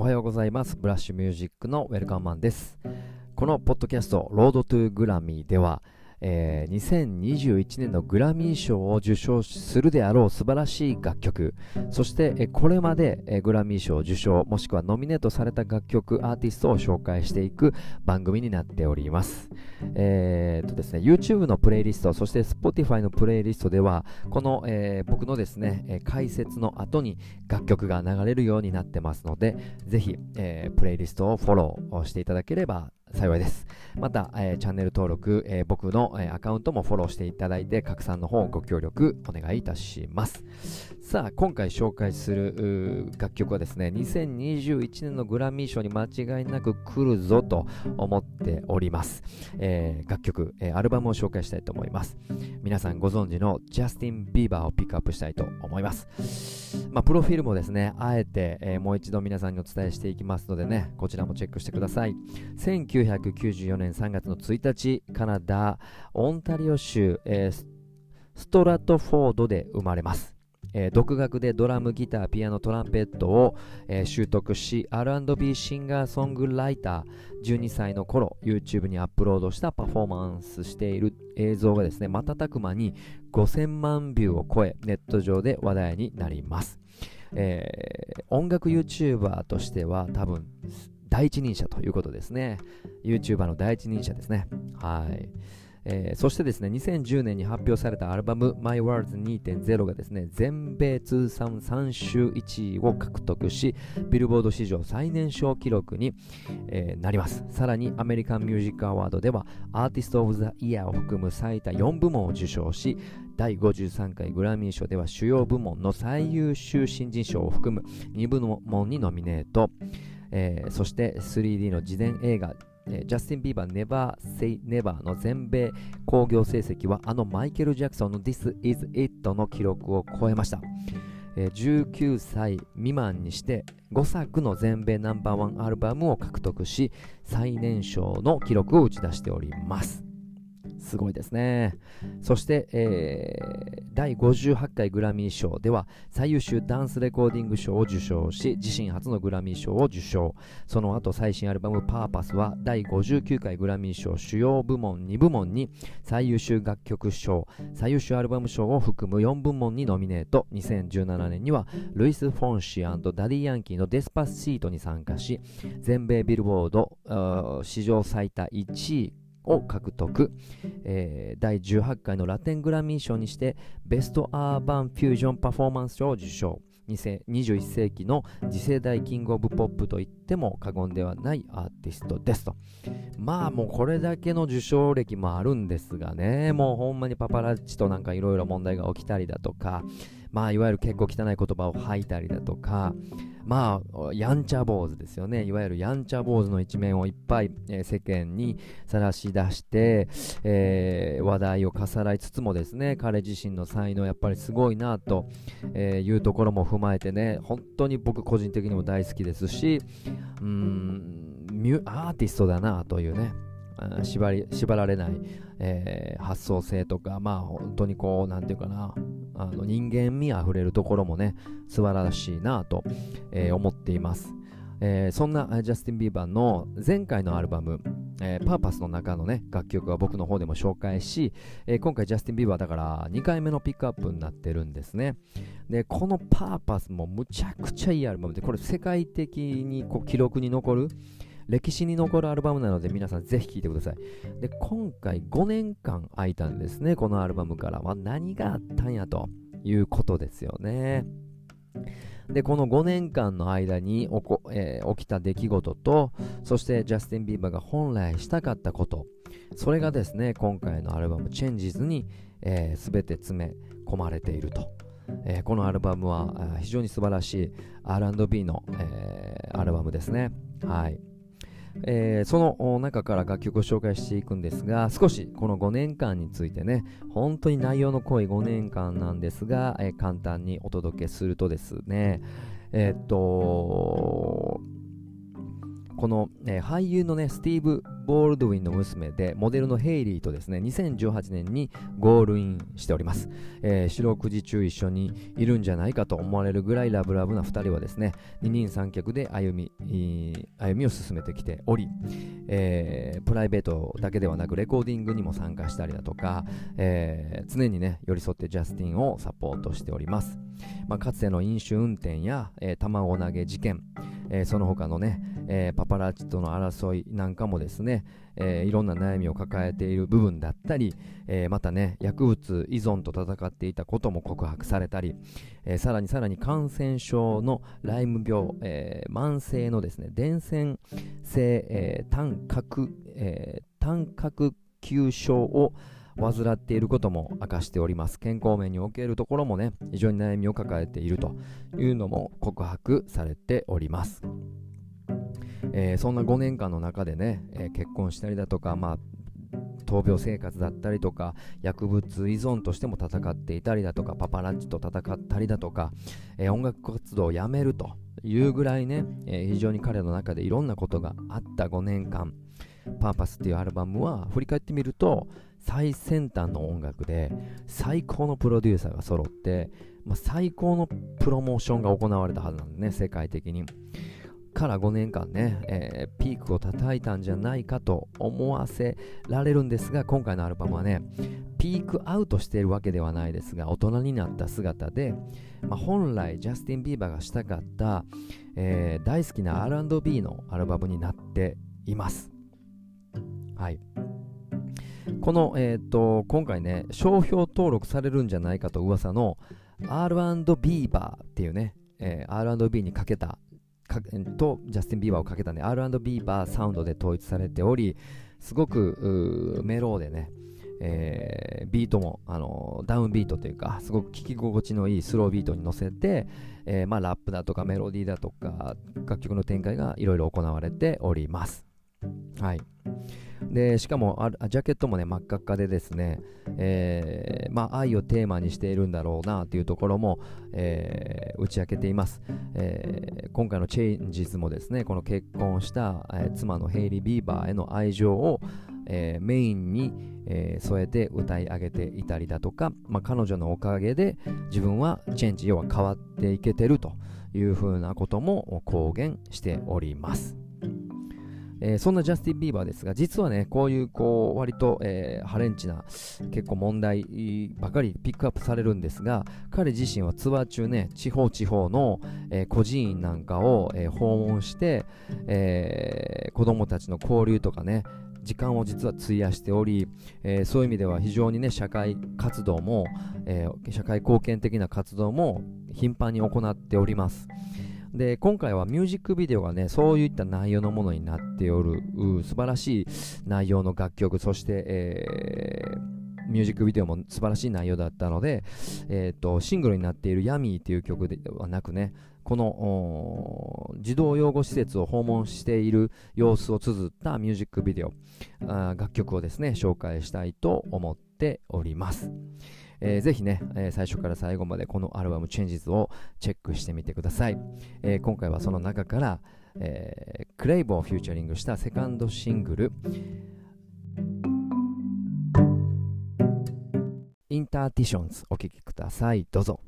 おはようございます。ブラッシュミュージックのウェルカムマンです。このポッドキャストロードトゥグラミーではえー、2021年のグラミー賞を受賞するであろう素晴らしい楽曲。そして、えこれまで、えグラミー賞受賞もしくはノミネートされた楽曲アーティストを紹介していく番組になっております、えー、とですね YouTube のプレイリストそして Spotify のプレイリストではこの、えー、僕のですね解説の後に楽曲が流れるようになってますのでぜひ、えー、プレイリストをフォローしていただければ幸いです。また、えー、チャンネル登録、えー、僕の、えー、アカウントもフォローしていただいて、拡散の方ご協力お願いいたします。さあ、今回紹介する楽曲はですね、2021年のグラミー賞に間違いなく来るぞと思っております。え楽曲、えアルバムを紹介したいと思います。皆さんご存知のジャスティン・ビーバーをピックアップしたいと思います。まあ、プロフィールもですね、あえて、えもう一度皆さんにお伝えしていきますのでね、こちらもチェックしてください。1994年3月の1日、カナダ、オンタリオ州、えー、ストラトフォードで生まれます。えー、独学でドラム、ギター、ピアノ、トランペットを、えー、習得し R&B シンガーソングライター12歳の頃 YouTube にアップロードしたパフォーマンスしている映像がですね瞬く間に5000万ビューを超えネット上で話題になります、えー、音楽 YouTuber としては多分第一人者ということですね。YouTuber の第一人者ですね。はい。えー、そしてですね、2010年に発表されたアルバム My Words 2.0がですね、全米通算3週1位を獲得し、ビルボード史上最年少記録に、えー、なります。さらにアメリカンミュージックアワードでは、アーティスト・オブ・ザ・イヤーを含む最多4部門を受賞し、第53回グラミー賞では主要部門の最優秀新人賞を含む2部門にノミネート。えー、そして 3D の自伝映画ジャスティン・ビーバー Never Say Never の全米興行成績はあのマイケル・ジャクソンの This Is It の記録を超えました、えー、19歳未満にして5作の全米ナンバーワンアルバムを獲得し最年少の記録を打ち出しております。すごいですね。そして、えー、第58回グラミー賞では最優秀ダンスレコーディング賞を受賞し、自身初のグラミー賞を受賞。その後、最新アルバムパーパスは第59回グラミー賞主要部門2部門に最優秀楽曲賞、最優秀アルバム賞を含む4部門にノミネート。2017年にはルイス・フォンシーダディ・ヤンキーのデスパスシートに参加し、全米ビルボード史上最多1位を獲得、えー、第18回のラテングラミー賞にしてベストアーバンフュージョンパフォーマンス賞を受賞。21世紀の次世代キングオブポップといっても過言ではないアーティストですと。まあもうこれだけの受賞歴もあるんですがね。もうほんまにパパラッチとなんかいろいろ問題が起きたりだとか。まあいわゆる結構汚い言葉を吐いたりだとか。まあ、やんちゃ坊主ですよね。いわゆるやんちゃ坊主の一面をいっぱい、えー、世間にさらし出して、えー、話題を重らいつつもですね、彼自身の才能やっぱりすごいなと、えいうところも踏まえてね、本当に僕個人的にも大好きですし、うーん、アーティストだなというね、縛り縛られない、えー、発想性とか、まあ本当にこう、なんていうかな、あの人間味あふれるところもね、素晴らしいなと、えー、思っています。えー、そんなジャスティン・ビーバーの前回のアルバム、えー、パーパスの中のね、楽曲は僕の方でも紹介し、えー、今回ジャスティン・ビーバーだから2回目のピックアップになってるんですね。で、このパーパスもむちゃくちゃいいアルバムで、これ世界的にこう記録に残る、歴史に残るアルバムなので皆さんぜひ聴いてください。で、今回5年間空いたんですね、このアルバムからは。何があったんやということですよね。で、この5年間の間に起こ、えー、起きた出来事と、そしてジャスティン・ビーバーが本来したかったこと、それがですね、今回のアルバム Changes に、えー、全て詰め込まれていると。えー、このアルバムは非常に素晴らしい R&B の、えー、アルバムですね。はい。えー、その中から楽曲を紹介していくんですが、少しこの5年間についてね、本当に内容の濃い5年間なんですが、えー、簡単にお届けするとですね、えー、っと、この、えー、俳優のね、スティーブ・ボールドウィンの娘で、モデルのヘイリーとですね、2018年にゴールインしております。えー、四六時中一緒にいるんじゃないかと思われるぐらいラブラブな2人はですね、二人三脚で歩み、歩みを進めてきており、えー、プライベートだけではなくレコーディングにも参加したりだとか、えー、常にね、寄り添ってジャスティンをサポートしております。まあ、かつての飲酒運転や、えー、卵投げ事件、えー、その他のね、えー、パパラッチとの争いなんかもですね、えー、いろんな悩みを抱えている部分だったり、えまたね、薬物依存と戦っていたことも告白されたり、えさらにさらに感染症のライム病、え慢性のですね、伝染性、え単核、え単核球症を患っていることも明かしております。健康面におけるところもね非常に悩みを抱えているというのも告白されております。えー、そんな5年間の中でね、えー、結婚したりだとか、まあ、闘病生活だったりとか薬物依存としても戦っていたりだとかパパラッチと戦ったりだとか、えー、音楽活動をやめるというぐらいね、え、非常に彼の中でいろんなことがあった5年間。パーパスっていうアルバムは振り返ってみると最先端の音楽で最高のプロデューサーが揃って、まあ、最高のプロモーションが行われたはずなんでね世界的に。から5年間ね、えー、ピークを叩いたんじゃないかと思わせられるんですが今回のアルバムはねピークアウトしているわけではないですが大人になった姿で、まあ、本来ジャスティン・ビーバーがしたかった、えー、大好きな R&B のアルバムになっています。はい。この、えーと、今回ね商標登録されるんじゃないかと噂の R&B バーっていうね、えー、R&B にかけたとジャスティン・ビーバーをかけたね R&B バーサウンドで統一されておりすごくメローでね、えー、ビートも、あのダウンビートというかすごく聴き心地のいいスロービートに乗せて、えー、まあ、ラップだとかメロディーだとか楽曲の展開がいろいろ行われております。はい。でしかもジャケットもね真っ赤っかでですね、えー、まあ、愛をテーマにしているんだろうなというところも、えー、打ち明けています、えー、今回の Changes もですねこの結婚した、え妻のヘイリー・ビーバーへの愛情を、えメインに、え添えて歌い上げていたりだとか、まあ、彼女のおかげで自分はチェンジ要は変わっていけてるというふうなことも公言しております。えー、そんなジャスティン・ビーバーですが、実はね、こういう、こう、割と、えー、ハレンチな、結構問題ばかりピックアップされるんですが、彼自身はツアー中ね、地方地方の、えー、孤児院なんかを、え訪問して、え子供たちの交流とかね、時間を実は費やしており、えー、そういう意味では非常にね社会活動も、えー、社会貢献的な活動も頻繁に行っております。で今回はミュージックビデオがねそういった内容のものになっておる素晴らしい内容の楽曲そして、えー、ミュージックビデオも素晴らしい内容だったので、えーと、シングルになっている「ヤミーという曲ではなくねこの児童養護施設を訪問している様子を綴ったミュージックビデオあ楽曲をですね紹介したいと思っております。えー、ぜひね、えー、最初から最後までこのアルバム Changes をチェックしてみてください。えー、今回はその中から、えー、クレイボーをフューチャリングしたセカンドシングルインターティションズお聴きください。どうぞ。